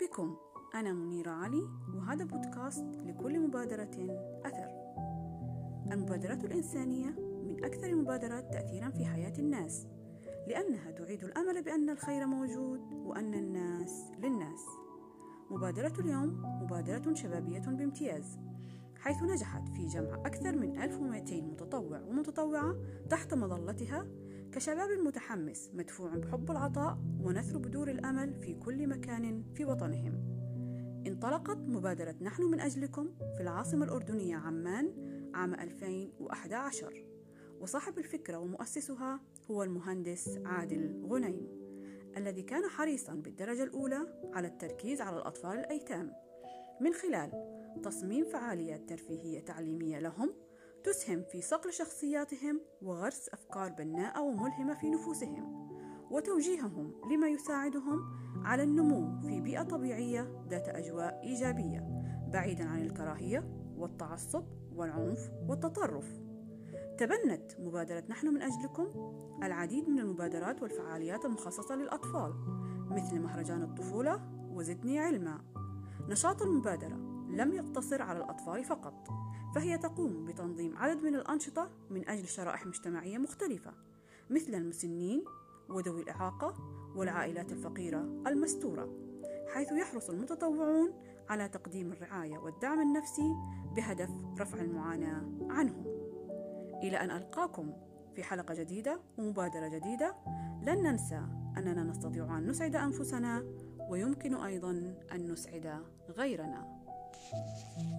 بكم. أنا منيرة علي وهذا بودكاست لكل مبادرة أثر. المبادرات الإنسانية من أكثر المبادرات تأثيرا في حياة الناس لأنها تعيد الأمل بأن الخير موجود وأن الناس للناس. مبادرة اليوم مبادرة شبابية بامتياز حيث نجحت في جمع أكثر من 1200 متطوع ومتطوعة تحت مظلتها كشباب متحمس مدفوع بحب العطاء ونثر بذور الأمل في كل مكان في وطنهم. انطلقت مبادرة نحن من أجلكم في العاصمة الأردنية عمان عام 2011 وصاحب الفكرة ومؤسسها هو المهندس عادل غنيم الذي كان حريصا بالدرجة الأولى على التركيز على الأطفال الأيتام. من خلال تصميم فعاليات ترفيهية تعليمية لهم تسهم في صقل شخصياتهم وغرس أفكار بناءة وملهمة في نفوسهم وتوجيههم لما يساعدهم على النمو في بيئة طبيعية ذات أجواء إيجابية بعيدا عن الكراهية والتعصب والعنف والتطرف. تبنت مبادرة نحن من أجلكم العديد من المبادرات والفعاليات المخصصة للأطفال مثل مهرجان الطفولة وزدني علما. نشاط المبادرة لم يقتصر على الأطفال فقط فهي تقوم بتنظيم عدد من الأنشطة من أجل شرائح مجتمعية مختلفة مثل المسنين وذوي الإعاقة والعائلات الفقيرة المستورة حيث يحرص المتطوعون على تقديم الرعاية والدعم النفسي بهدف رفع المعاناة عنهم. إلى أن ألقاكم في حلقة جديدة ومبادرة جديدة لن ننسى أننا نستطيع أن نسعد أنفسنا ويمكن أيضا أن نسعد غيرنا. Thank you.